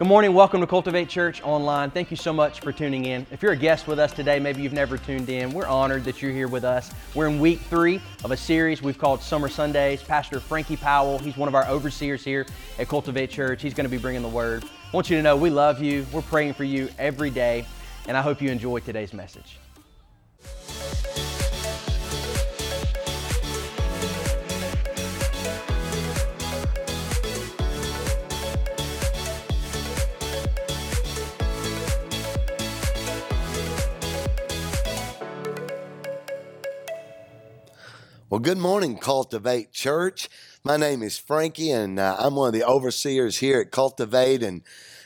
Good morning. Welcome to Cultivate Church Online. Thank you so much for tuning in. If you're a guest with us today, maybe you've never tuned in, we're honored that you're here with us. We're in week three of a series we've called Summer Sundays. Pastor Frankie Powell, he's one of our overseers here at Cultivate Church. He's going to be bringing the word. I want you to know we love you. We're praying for you every day, and I hope you enjoy today's message. Well, good morning, Cultivate Church. My name is Frankie, and uh, I'm one of the overseers here at Cultivate. And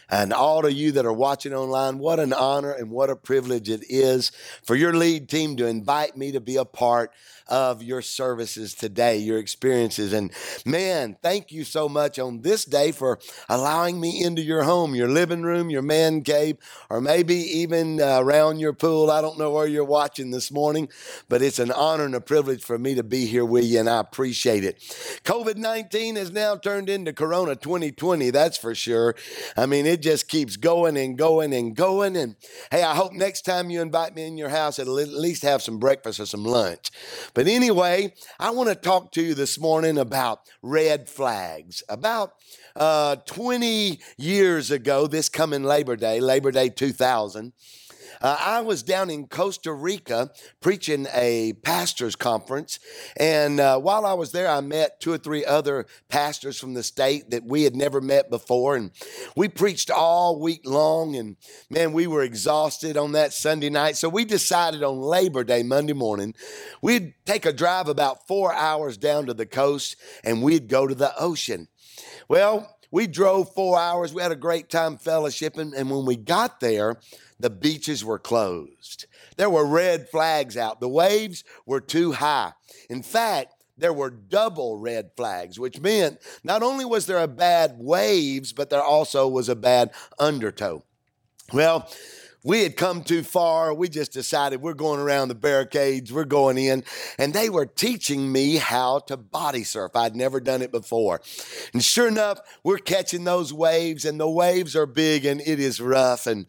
and all of you that are watching online, what an honor and what a privilege it is for your lead team to invite me to be a part of your services today, your experiences. And man, thank you so much on this day for allowing me into your home, your living room, your man cave, or maybe even uh, around your pool. I don't know where you're watching this morning, but it's an honor and a privilege for me to be here with you, and I appreciate it. COVID 19 has now turned into Corona 2020, that's for sure. I mean, it just keeps going and going and going. And hey, I hope next time you invite me in your house, at least have some breakfast or some lunch. But anyway, I want to talk to you this morning about red flags. About uh, 20 years ago, this coming Labor Day, Labor Day 2000, uh, I was down in Costa Rica preaching a pastor's conference. And uh, while I was there, I met two or three other pastors from the state that we had never met before. And we preached all week long. And man, we were exhausted on that Sunday night. So we decided on Labor Day, Monday morning, we'd take a drive about four hours down to the coast and we'd go to the ocean. Well, we drove four hours. We had a great time fellowshipping. And when we got there, the beaches were closed. There were red flags out. The waves were too high. In fact, there were double red flags, which meant not only was there a bad waves, but there also was a bad undertow. Well, we had come too far. We just decided we're going around the barricades, we're going in. And they were teaching me how to body surf. I'd never done it before. And sure enough, we're catching those waves, and the waves are big and it is rough. And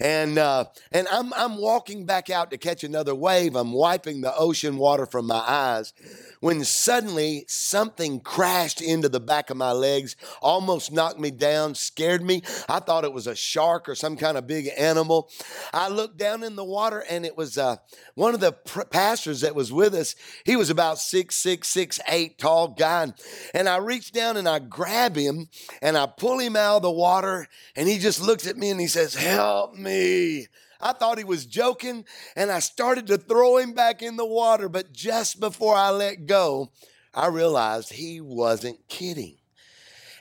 and uh, and I'm I'm walking back out to catch another wave. I'm wiping the ocean water from my eyes when suddenly something crashed into the back of my legs, almost knocked me down, scared me. I thought it was a shark or some kind of big animal. I looked down in the water and it was uh, one of the pr- pastors that was with us. He was about six, six, six, eight tall guy. And, and I reached down and I grab him and I pull him out of the water and he just looks at me and he says, Help me. I thought he was joking and I started to throw him back in the water. But just before I let go, I realized he wasn't kidding.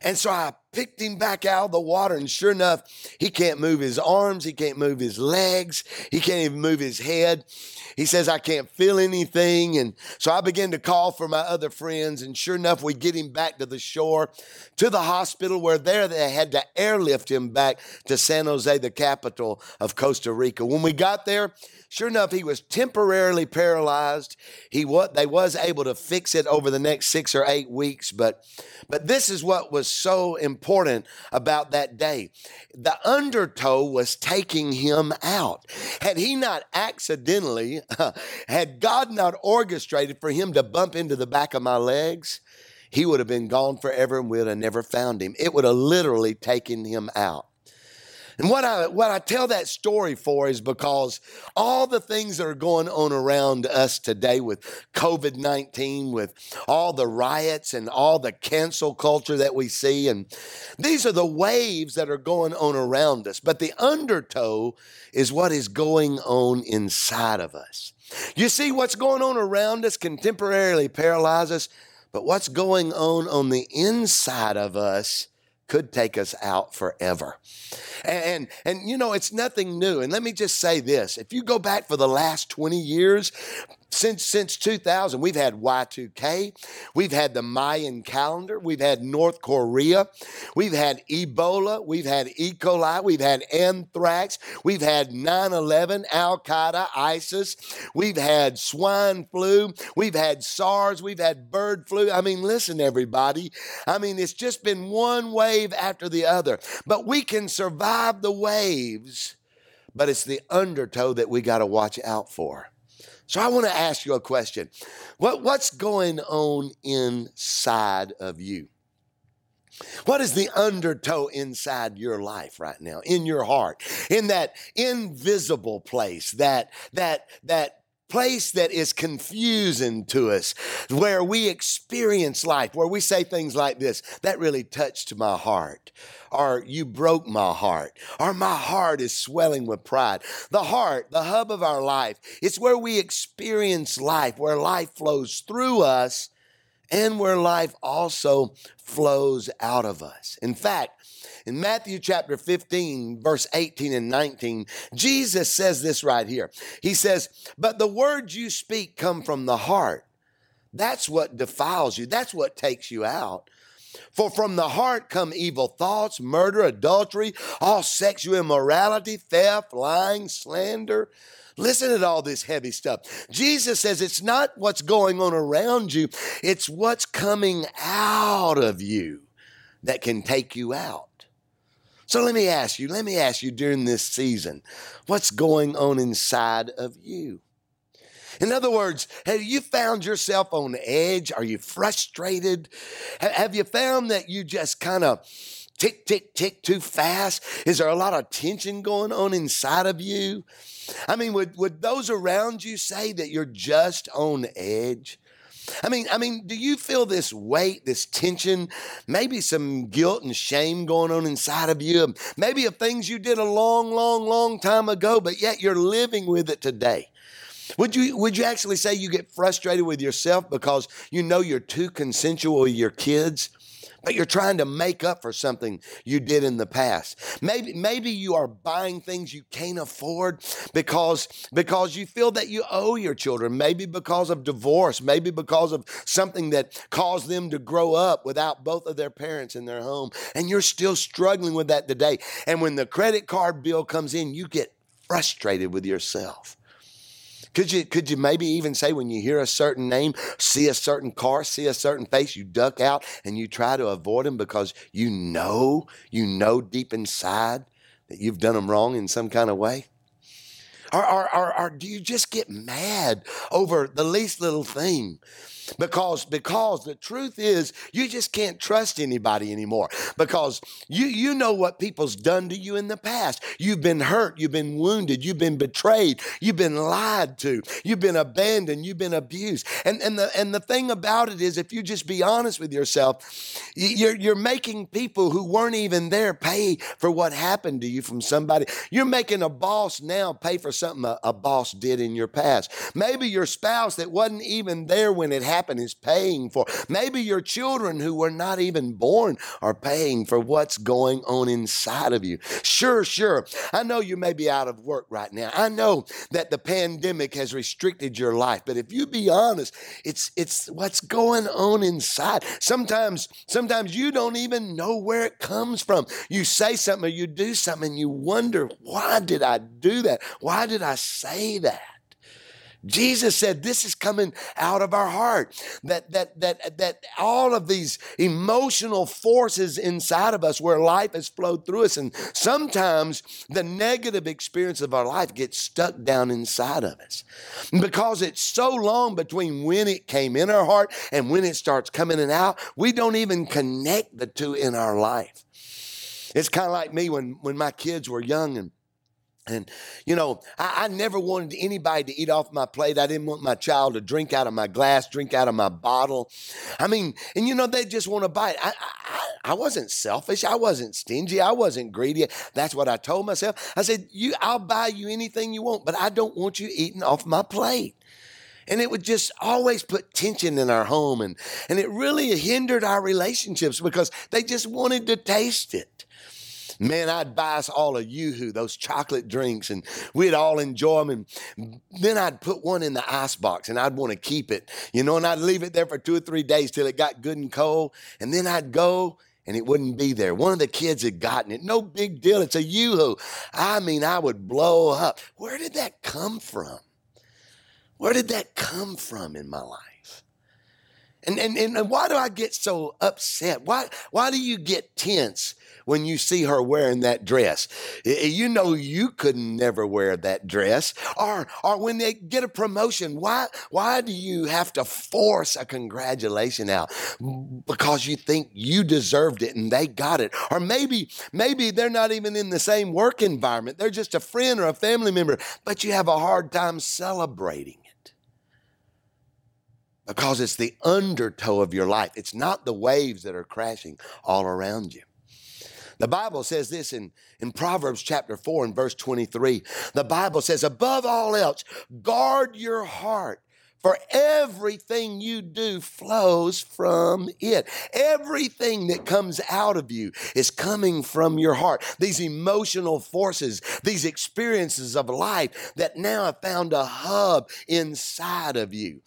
And so I picked him back out of the water, and sure enough, he can't move his arms, he can't move his legs, he can't even move his head. He says, I can't feel anything. And so I began to call for my other friends, and sure enough, we get him back to the shore, to the hospital, where there they had to airlift him back to San Jose, the capital of Costa Rica. When we got there, Sure enough, he was temporarily paralyzed. He what they was able to fix it over the next six or eight weeks, but but this is what was so important about that day. The undertow was taking him out. Had he not accidentally, had God not orchestrated for him to bump into the back of my legs, he would have been gone forever and we'd have never found him. It would have literally taken him out. And what I what I tell that story for is because all the things that are going on around us today with COVID-19, with all the riots and all the cancel culture that we see, and these are the waves that are going on around us. But the undertow is what is going on inside of us. You see, what's going on around us can temporarily paralyze us, but what's going on on the inside of us could take us out forever. And, and, and, you know, it's nothing new. And let me just say this if you go back for the last 20 years, since since 2000 we've had y2k we've had the mayan calendar we've had north korea we've had ebola we've had e coli we've had anthrax we've had 9-11 al-qaeda isis we've had swine flu we've had sars we've had bird flu i mean listen everybody i mean it's just been one wave after the other but we can survive the waves but it's the undertow that we got to watch out for so I want to ask you a question. What, what's going on inside of you? What is the undertow inside your life right now, in your heart, in that invisible place, that that that place that is confusing to us, where we experience life, where we say things like this, that really touched my heart, or you broke my heart, or my heart is swelling with pride. The heart, the hub of our life, it's where we experience life, where life flows through us and where life also flows out of us. In fact, in Matthew chapter 15, verse 18 and 19, Jesus says this right here. He says, But the words you speak come from the heart. That's what defiles you, that's what takes you out. For from the heart come evil thoughts, murder, adultery, all sexual immorality, theft, lying, slander. Listen to all this heavy stuff. Jesus says it's not what's going on around you, it's what's coming out of you that can take you out. So let me ask you, let me ask you during this season, what's going on inside of you? In other words, have you found yourself on edge? Are you frustrated? Have you found that you just kind of tick, tick, tick too fast? Is there a lot of tension going on inside of you? I mean, would, would those around you say that you're just on edge? I mean, I mean, do you feel this weight, this tension, maybe some guilt and shame going on inside of you? Maybe of things you did a long, long, long time ago, but yet you're living with it today. Would you would you actually say you get frustrated with yourself because you know you're too consensual with your kids? But you're trying to make up for something you did in the past. Maybe, maybe you are buying things you can't afford because, because you feel that you owe your children, maybe because of divorce, maybe because of something that caused them to grow up without both of their parents in their home. And you're still struggling with that today. And when the credit card bill comes in, you get frustrated with yourself. Could you, could you maybe even say when you hear a certain name, see a certain car, see a certain face, you duck out and you try to avoid them because you know, you know deep inside that you've done them wrong in some kind of way? Or, or, or, or do you just get mad over the least little thing? Because because the truth is you just can't trust anybody anymore. Because you you know what people's done to you in the past. You've been hurt you've been wounded you've been betrayed you've been lied to you've been abandoned you've been abused. And and the and the thing about it is if you just be honest with yourself you're you're making people who weren't even there pay for what happened to you from somebody. You're making a boss now pay for something a, a boss did in your past. Maybe your spouse that wasn't even there when it happened happen is paying for. Maybe your children who were not even born are paying for what's going on inside of you. Sure, sure. I know you may be out of work right now. I know that the pandemic has restricted your life, but if you be honest, it's it's what's going on inside. Sometimes sometimes you don't even know where it comes from. You say something or you do something and you wonder, why did I do that? Why did I say that? Jesus said this is coming out of our heart. That that that that all of these emotional forces inside of us where life has flowed through us and sometimes the negative experience of our life gets stuck down inside of us. Because it's so long between when it came in our heart and when it starts coming in out, we don't even connect the two in our life. It's kind of like me when when my kids were young and and, you know, I, I, never wanted anybody to eat off my plate. I didn't want my child to drink out of my glass, drink out of my bottle. I mean, and you know, they just want to bite. I, I, I wasn't selfish. I wasn't stingy. I wasn't greedy. That's what I told myself. I said, you, I'll buy you anything you want, but I don't want you eating off my plate. And it would just always put tension in our home. And, and it really hindered our relationships because they just wanted to taste it. Man, I'd buy us all a Yoo-Hoo, those chocolate drinks, and we'd all enjoy them. And then I'd put one in the ice box and I'd want to keep it, you know, and I'd leave it there for two or three days till it got good and cold. And then I'd go and it wouldn't be there. One of the kids had gotten it. No big deal. It's a Yoo-Hoo. I mean, I would blow up. Where did that come from? Where did that come from in my life? And, and, and why do I get so upset? Why, why do you get tense when you see her wearing that dress? You know you could never wear that dress. Or, or when they get a promotion, why, why do you have to force a congratulation out? Because you think you deserved it and they got it. Or maybe, maybe they're not even in the same work environment. They're just a friend or a family member, but you have a hard time celebrating because it's the undertow of your life. It's not the waves that are crashing all around you. The Bible says this in, in Proverbs chapter 4 and verse 23. The Bible says, above all else, guard your heart for everything you do flows from it. Everything that comes out of you is coming from your heart. These emotional forces, these experiences of life that now have found a hub inside of you.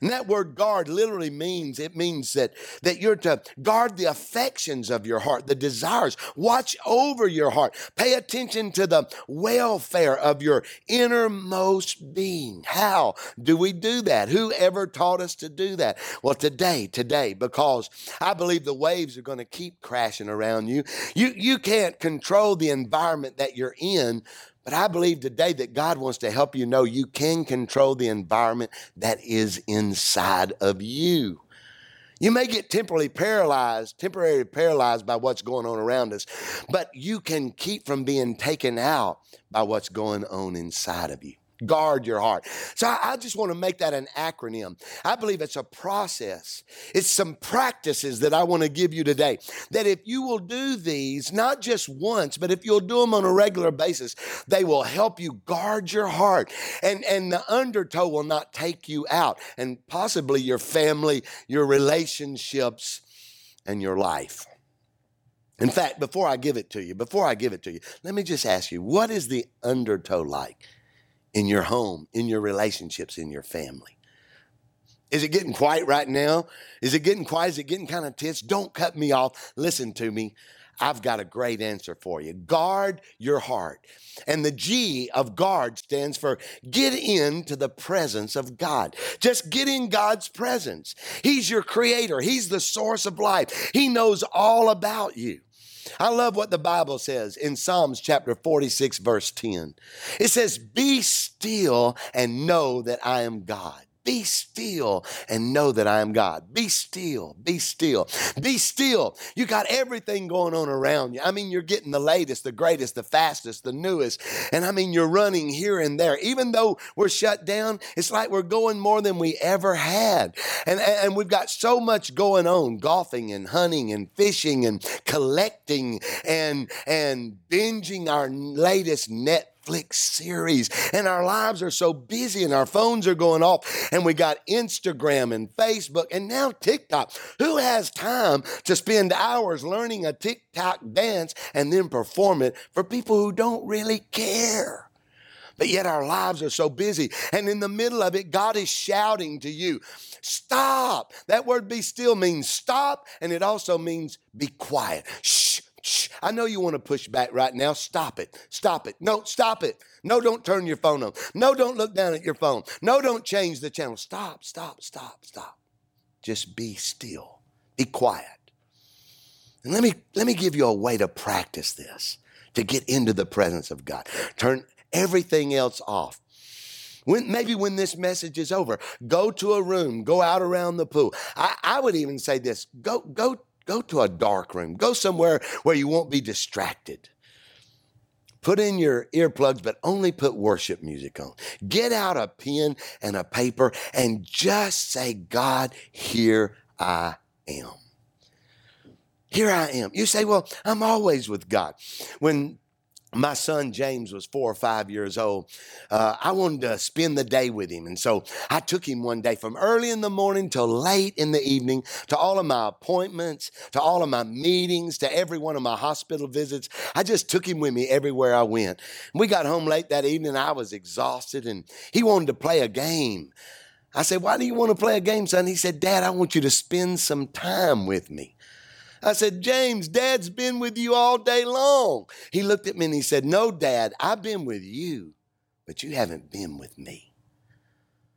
And that word guard literally means it means that, that you're to guard the affections of your heart, the desires. Watch over your heart. Pay attention to the welfare of your innermost being. How do we do that? That? Who ever taught us to do that? Well, today, today, because I believe the waves are going to keep crashing around you. You, you can't control the environment that you're in, but I believe today that God wants to help you know you can control the environment that is inside of you. You may get temporarily paralyzed, temporarily paralyzed by what's going on around us, but you can keep from being taken out by what's going on inside of you guard your heart. So I, I, just want to make that an acronym. I believe it's a process. It's some practices that I want to give you today. That if you will do these, not just once, but if you'll do them on a regular basis, they will help you guard your heart. And, and the undertow will not take you out and possibly your family, your relationships, and your life. In fact, before I give it to you, before I give it to you, let me just ask you, what is the undertow like? In your home, in your relationships, in your family? Is it getting quiet right now? Is it getting quiet? Is it getting kind of tense? Don't cut me off. Listen to me. I've got a great answer for you. Guard your heart. And the G of guard stands for get into the presence of God. Just get in God's presence. He's your creator, He's the source of life. He knows all about you. I love what the Bible says in Psalms chapter 46, verse 10. It says, Be still and know that I am God. Be still and know that I am God. Be still, be still, be still. You got everything going on around you. I mean, you're getting the latest, the greatest, the fastest, the newest. And I mean, you're running here and there. Even though we're shut down, it's like we're going more than we ever had. And, and we've got so much going on golfing and hunting and fishing and collecting and, and binging our latest net Netflix series. And our lives are so busy and our phones are going off. And we got Instagram and Facebook and now TikTok. Who has time to spend hours learning a TikTok dance and then perform it for people who don't really care? But yet our lives are so busy. And in the middle of it, God is shouting to you, stop. That word be still means stop, and it also means be quiet. Shh Shh, I know you want to push back right now. Stop it. Stop it. No, stop it. No, don't turn your phone on. No, don't look down at your phone. No, don't change the channel. Stop, stop, stop, stop. Just be still. Be quiet. And let me let me give you a way to practice this, to get into the presence of God. Turn everything else off. When, maybe when this message is over, go to a room, go out around the pool. I, I would even say this: go, go Go to a dark room. Go somewhere where you won't be distracted. Put in your earplugs, but only put worship music on. Get out a pen and a paper and just say, God, here I am. Here I am. You say, well, I'm always with God. When my son James was four or five years old. Uh, I wanted to spend the day with him. And so I took him one day from early in the morning till late in the evening to all of my appointments, to all of my meetings, to every one of my hospital visits. I just took him with me everywhere I went. We got home late that evening. I was exhausted and he wanted to play a game. I said, Why do you want to play a game, son? He said, Dad, I want you to spend some time with me. I said, James, dad's been with you all day long. He looked at me and he said, No, dad, I've been with you, but you haven't been with me.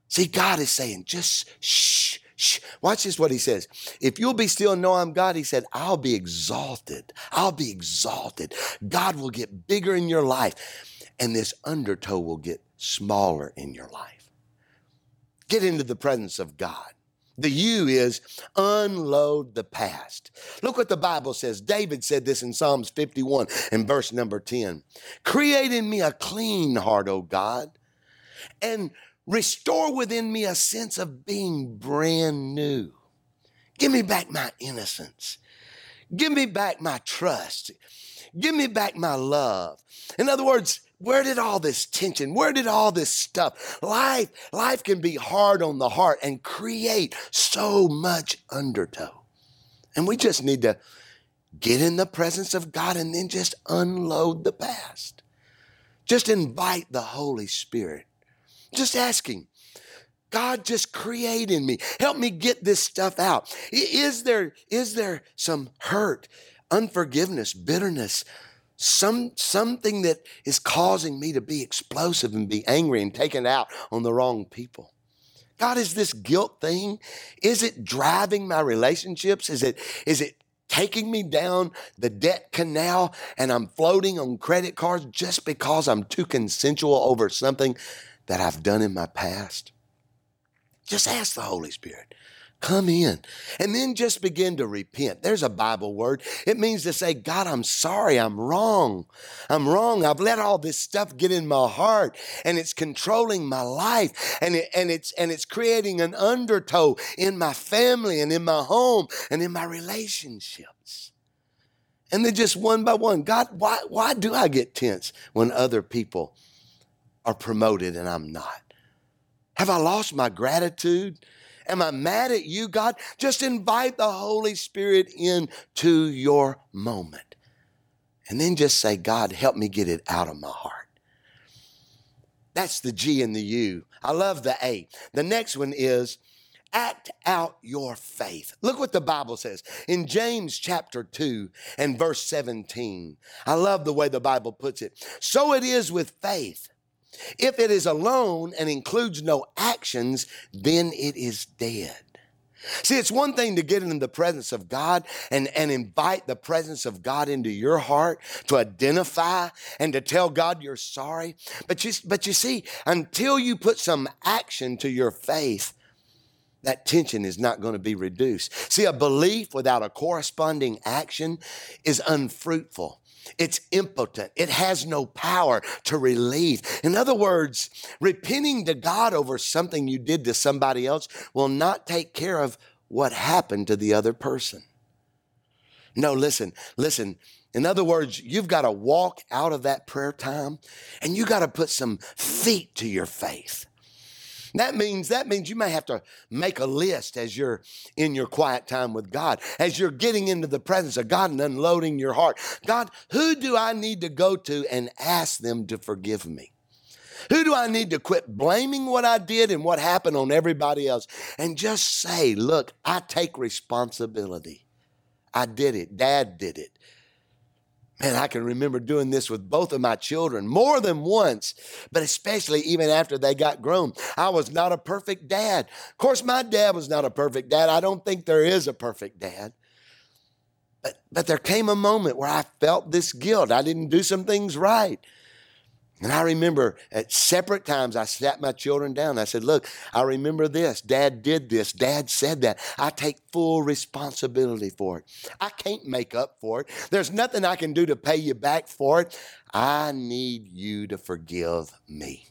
See, God is saying, just shh, shh. Watch this what he says. If you'll be still and know I'm God, he said, I'll be exalted. I'll be exalted. God will get bigger in your life, and this undertow will get smaller in your life. Get into the presence of God. The U is unload the past. Look what the Bible says. David said this in Psalms 51 and verse number 10. Create in me a clean heart, O God, and restore within me a sense of being brand new. Give me back my innocence. Give me back my trust. Give me back my love. In other words, where did all this tension, where did all this stuff? Life, life can be hard on the heart and create so much undertow. And we just need to get in the presence of God and then just unload the past. Just invite the Holy Spirit. Just asking, God, just create in me. Help me get this stuff out. Is there, is there some hurt, unforgiveness, bitterness, some something that is causing me to be explosive and be angry and taken out on the wrong people. God, is this guilt thing? Is it driving my relationships? Is it is it taking me down the debt canal and I'm floating on credit cards just because I'm too consensual over something that I've done in my past? Just ask the Holy Spirit. Come in. And then just begin to repent. There's a Bible word. It means to say, God, I'm sorry. I'm wrong. I'm wrong. I've let all this stuff get in my heart and it's controlling my life and, it, and, it's, and it's creating an undertow in my family and in my home and in my relationships. And then just one by one, God, why, why do I get tense when other people are promoted and I'm not? Have I lost my gratitude? Am I mad at you, God? Just invite the Holy Spirit into your moment. And then just say, God, help me get it out of my heart. That's the G and the U. I love the A. The next one is act out your faith. Look what the Bible says in James chapter 2 and verse 17. I love the way the Bible puts it. So it is with faith. If it is alone and includes no actions, then it is dead. See, it's one thing to get in the presence of God and, and invite the presence of God into your heart to identify and to tell God you're sorry. But you, but you see, until you put some action to your faith, that tension is not going to be reduced. See, a belief without a corresponding action is unfruitful. It's impotent. It has no power to relieve. In other words, repenting to God over something you did to somebody else will not take care of what happened to the other person. No, listen, listen. In other words, you've got to walk out of that prayer time and you got to put some feet to your faith. That means that means you may have to make a list as you're in your quiet time with God, as you're getting into the presence of God and unloading your heart. God, who do I need to go to and ask them to forgive me? Who do I need to quit blaming what I did and what happened on everybody else and just say, look, I take responsibility. I did it. Dad did it. Man, I can remember doing this with both of my children more than once, but especially even after they got grown. I was not a perfect dad. Of course, my dad was not a perfect dad. I don't think there is a perfect dad. But, but there came a moment where I felt this guilt. I didn't do some things right. And I remember at separate times I sat my children down. I said, Look, I remember this. Dad did this. Dad said that. I take full responsibility for it. I can't make up for it. There's nothing I can do to pay you back for it. I need you to forgive me.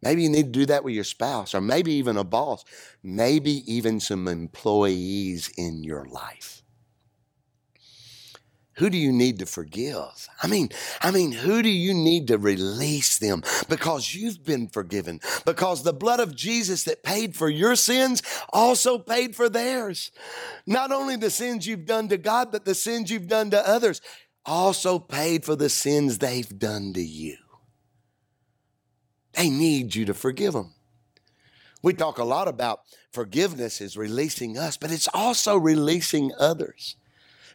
Maybe you need to do that with your spouse, or maybe even a boss, maybe even some employees in your life. Who do you need to forgive? I mean, I mean, who do you need to release them because you've been forgiven? Because the blood of Jesus that paid for your sins also paid for theirs. Not only the sins you've done to God, but the sins you've done to others also paid for the sins they've done to you. They need you to forgive them. We talk a lot about forgiveness is releasing us, but it's also releasing others.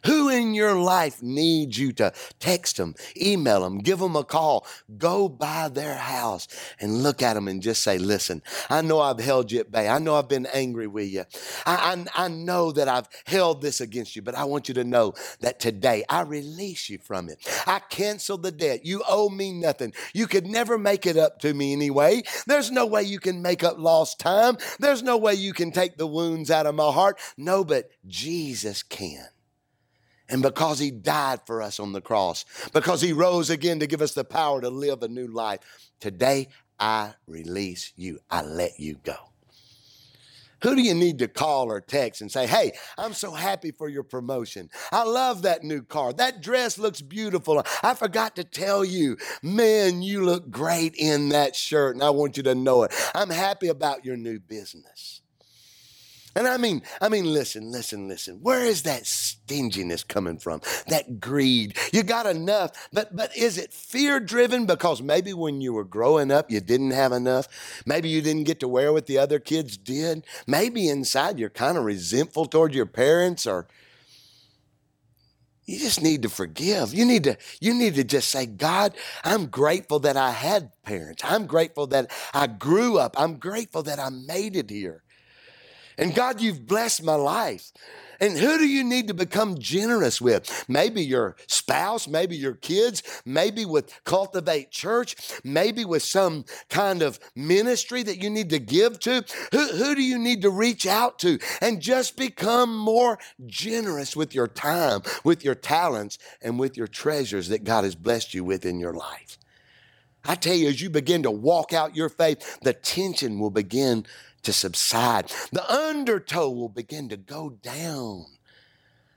Who in your life needs you to text them, email them, give them a call, go by their house and look at them and just say, listen, I know I've held you at bay. I know I've been angry with you. I, I, I know that I've held this against you, but I want you to know that today I release you from it. I cancel the debt. You owe me nothing. You could never make it up to me anyway. There's no way you can make up lost time. There's no way you can take the wounds out of my heart. No, but Jesus can. And because he died for us on the cross, because he rose again to give us the power to live a new life, today I release you. I let you go. Who do you need to call or text and say, Hey, I'm so happy for your promotion. I love that new car. That dress looks beautiful. I forgot to tell you, man, you look great in that shirt, and I want you to know it. I'm happy about your new business. And I mean, I mean, listen, listen, listen. Where is that stinginess coming from? That greed. You got enough, but but is it fear driven because maybe when you were growing up you didn't have enough? Maybe you didn't get to wear what the other kids did? Maybe inside you're kind of resentful toward your parents or you just need to forgive. You need to you need to just say, God, I'm grateful that I had parents. I'm grateful that I grew up. I'm grateful that I made it here. And God, you've blessed my life. And who do you need to become generous with? Maybe your spouse, maybe your kids, maybe with Cultivate Church, maybe with some kind of ministry that you need to give to. Who, who do you need to reach out to? And just become more generous with your time, with your talents, and with your treasures that God has blessed you with in your life. I tell you, as you begin to walk out your faith, the tension will begin to subside. The undertow will begin to go down.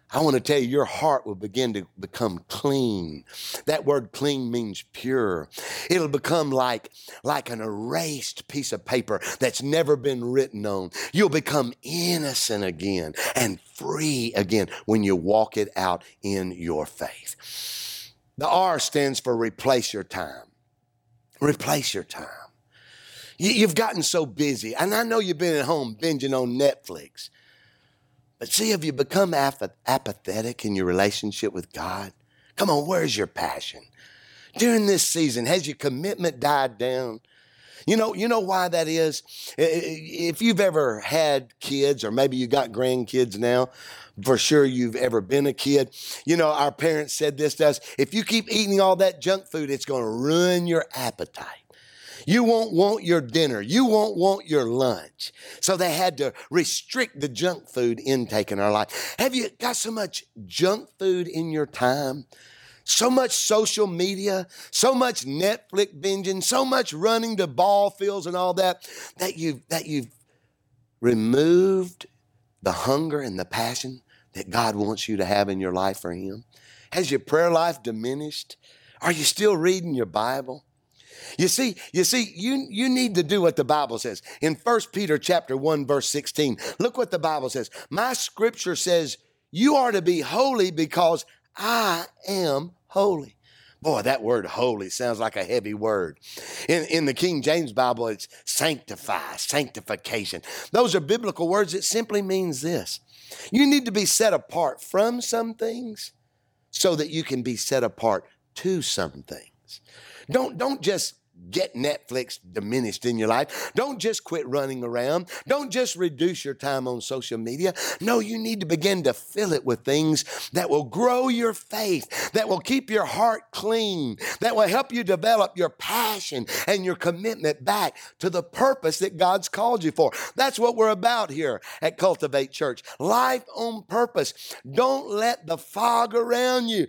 I want to tell you, your heart will begin to become clean. That word clean means pure. It'll become like, like an erased piece of paper that's never been written on. You'll become innocent again and free again when you walk it out in your faith. The R stands for replace your time. Replace your time. You've gotten so busy. And I know you've been at home binging on Netflix. But see, have you become apathetic in your relationship with God? Come on, where's your passion? During this season, has your commitment died down? You know, you know why that is? If you've ever had kids, or maybe you got grandkids now, for sure you've ever been a kid. You know, our parents said this to us if you keep eating all that junk food, it's going to ruin your appetite. You won't want your dinner. You won't want your lunch. So they had to restrict the junk food intake in our life. Have you got so much junk food in your time? So much social media, so much Netflix binging, so much running to ball fields and all that, that you've, that you've removed the hunger and the passion that God wants you to have in your life for Him? Has your prayer life diminished? Are you still reading your Bible? You see, you see, you, you need to do what the Bible says. In 1 Peter chapter 1, verse 16, look what the Bible says. My scripture says, you are to be holy because I am holy. Boy, that word holy sounds like a heavy word. In, in the King James Bible, it's sanctify, sanctification. Those are biblical words. It simply means this you need to be set apart from some things so that you can be set apart to some things. Don't, don't just get Netflix diminished in your life. Don't just quit running around. Don't just reduce your time on social media. No, you need to begin to fill it with things that will grow your faith, that will keep your heart clean, that will help you develop your passion and your commitment back to the purpose that God's called you for. That's what we're about here at Cultivate Church. Life on purpose. Don't let the fog around you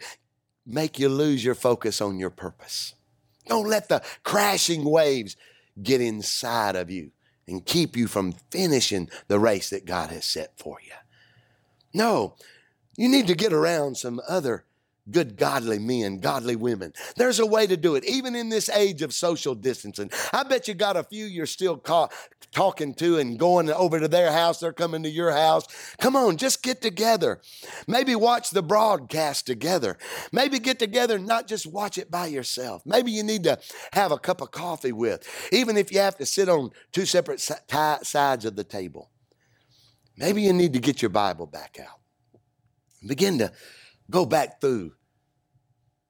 make you lose your focus on your purpose. Don't let the crashing waves get inside of you and keep you from finishing the race that God has set for you. No, you need to get around some other good, godly men, godly women. There's a way to do it, even in this age of social distancing. I bet you got a few you're still ca- talking to and going over to their house. They're coming to your house. Come on, just get together. Maybe watch the broadcast together. Maybe get together and not just watch it by yourself. Maybe you need to have a cup of coffee with, even if you have to sit on two separate sides of the table. Maybe you need to get your Bible back out. Begin to go back through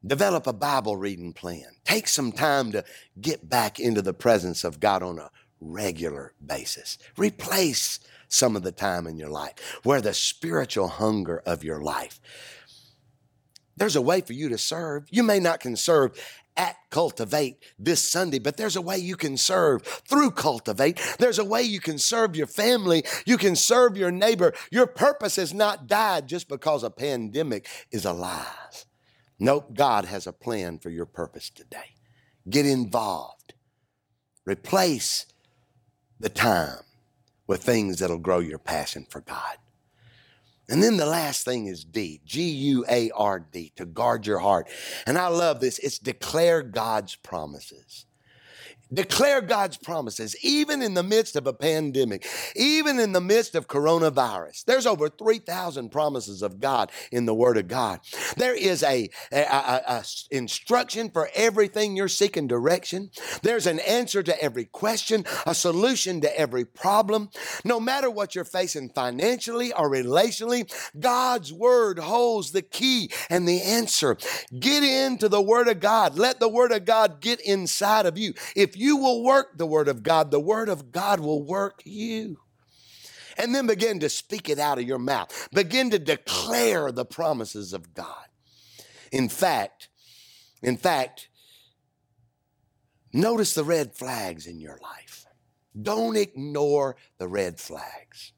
Develop a Bible reading plan. Take some time to get back into the presence of God on a regular basis. Replace some of the time in your life where the spiritual hunger of your life. There's a way for you to serve. You may not can serve at Cultivate this Sunday, but there's a way you can serve through Cultivate. There's a way you can serve your family. You can serve your neighbor. Your purpose has not died just because a pandemic is alive. Nope, God has a plan for your purpose today. Get involved. Replace the time with things that'll grow your passion for God. And then the last thing is D, G U A R D, to guard your heart. And I love this. It's declare God's promises. Declare God's promises, even in the midst of a pandemic, even in the midst of coronavirus. There's over 3,000 promises of God in the Word of God. There is a, a, a, a, instruction for everything you're seeking direction. There's an answer to every question, a solution to every problem. No matter what you're facing financially or relationally, God's Word holds the key and the answer. Get into the Word of God. Let the Word of God get inside of you. If you will work the Word of God, the Word of God will work you. And then begin to speak it out of your mouth. Begin to declare the promises of God. In fact, in fact, notice the red flags in your life. Don't ignore the red flags.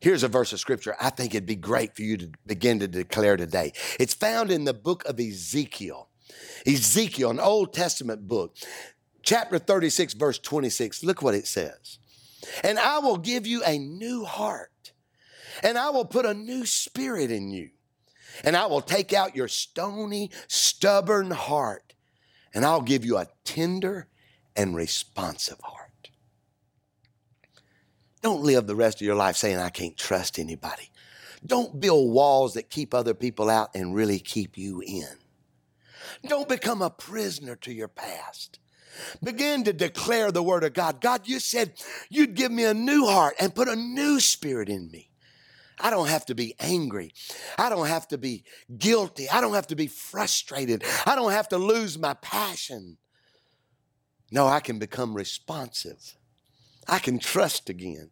Here's a verse of scripture I think it'd be great for you to begin to declare today. It's found in the book of Ezekiel. Ezekiel, an Old Testament book chapter 36, verse 26, look what it says. And I will give you a new heart, and I will put a new spirit in you, and I will take out your stony, stubborn heart, and I'll give you a tender and responsive heart. Don't live the rest of your life saying, I can't trust anybody. Don't build walls that keep other people out and really keep you in. Don't become a prisoner to your past. Begin to declare the word of God. God, you said you'd give me a new heart and put a new spirit in me. I don't have to be angry. I don't have to be guilty. I don't have to be frustrated. I don't have to lose my passion. No, I can become responsive. I can trust again.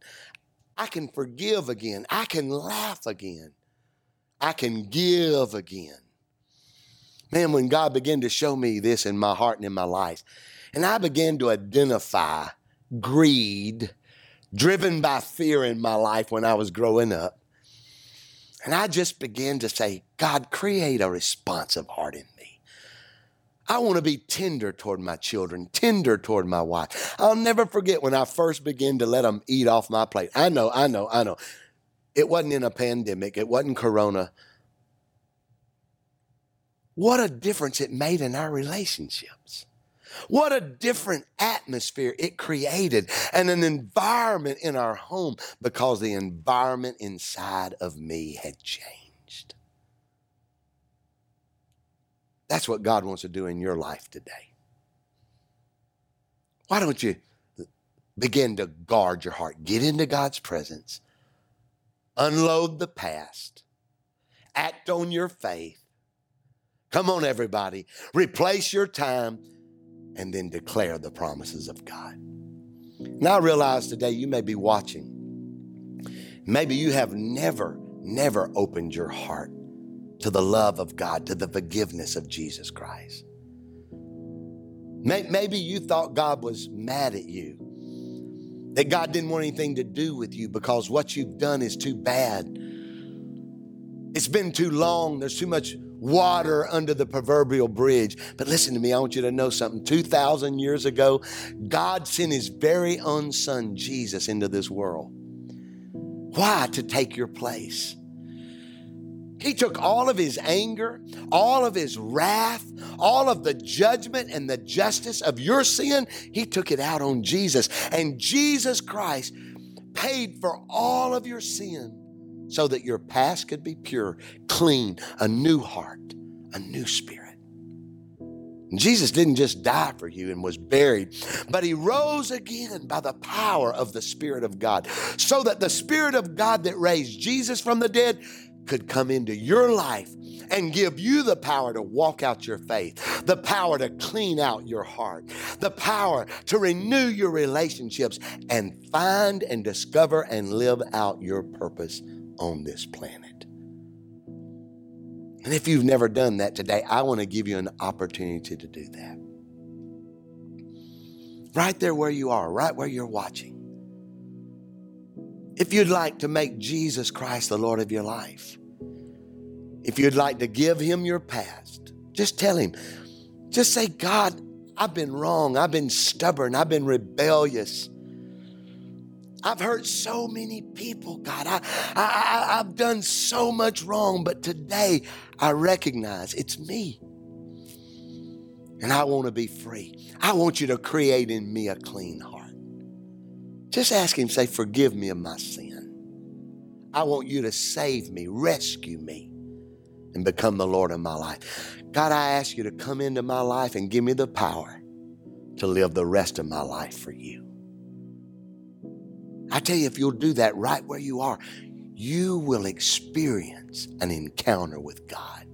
I can forgive again. I can laugh again. I can give again. Man, when God began to show me this in my heart and in my life, and I began to identify greed driven by fear in my life when I was growing up. And I just began to say, God, create a responsive heart in me. I want to be tender toward my children, tender toward my wife. I'll never forget when I first began to let them eat off my plate. I know, I know, I know. It wasn't in a pandemic, it wasn't Corona. What a difference it made in our relationships. What a different atmosphere it created and an environment in our home because the environment inside of me had changed. That's what God wants to do in your life today. Why don't you begin to guard your heart? Get into God's presence, unload the past, act on your faith. Come on, everybody. Replace your time and then declare the promises of God. Now I realize today you may be watching. Maybe you have never, never opened your heart to the love of God, to the forgiveness of Jesus Christ. Maybe you thought God was mad at you, that God didn't want anything to do with you because what you've done is too bad. It's been too long, there's too much water under the proverbial bridge. But listen to me, I want you to know something. 2,000 years ago, God sent his very own son, Jesus, into this world. Why? To take your place. He took all of his anger, all of his wrath, all of the judgment and the justice of your sin. He took it out on Jesus. And Jesus Christ paid for all of your sin so that your past could be pure, clean, a new heart, a new spirit. Jesus didn't just die for you and was buried, but he rose again by the power of the Spirit of God, so that the Spirit of God that raised Jesus from the dead could come into your life and give you the power to walk out your faith, the power to clean out your heart, the power to renew your relationships and find and discover and live out your purpose on this planet. And if you've never done that today, I want to give you an opportunity to do that. Right there where you are, right where you're watching. If you'd like to make Jesus Christ the Lord of your life, if you'd like to give him your past, just tell him, just say, God, I've been wrong. I've been stubborn. I've been rebellious. I've hurt so many people, God. I, I, I, have done so much wrong, but today I recognize it's me. And I want to be free. I want you to create in me a clean heart. Just ask Him, say, Forgive me of my sin. I want you to save me, rescue me, and become the Lord of my life. God, I ask you to come into my life and give me the power to live the rest of my life for you. I tell you, if you'll do that right where you are, you will experience an encounter with God.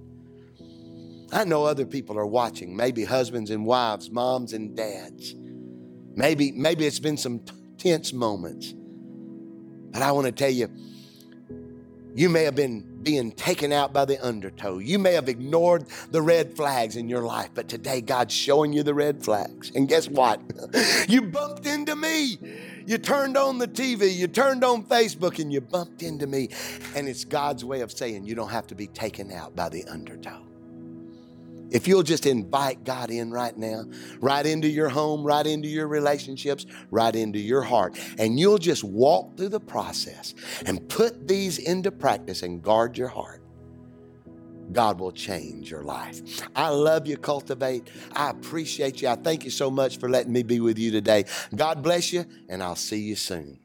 I know other people are watching, maybe husbands and wives, moms and dads. Maybe, maybe it's been some tense moments. But I want to tell you, you may have been being taken out by the undertow. You may have ignored the red flags in your life, but today God's showing you the red flags. And guess what? you bumped into me. You turned on the TV, you turned on Facebook, and you bumped into me. And it's God's way of saying you don't have to be taken out by the undertow. If you'll just invite God in right now, right into your home, right into your relationships, right into your heart, and you'll just walk through the process and put these into practice and guard your heart, God will change your life. I love you, Cultivate. I appreciate you. I thank you so much for letting me be with you today. God bless you, and I'll see you soon.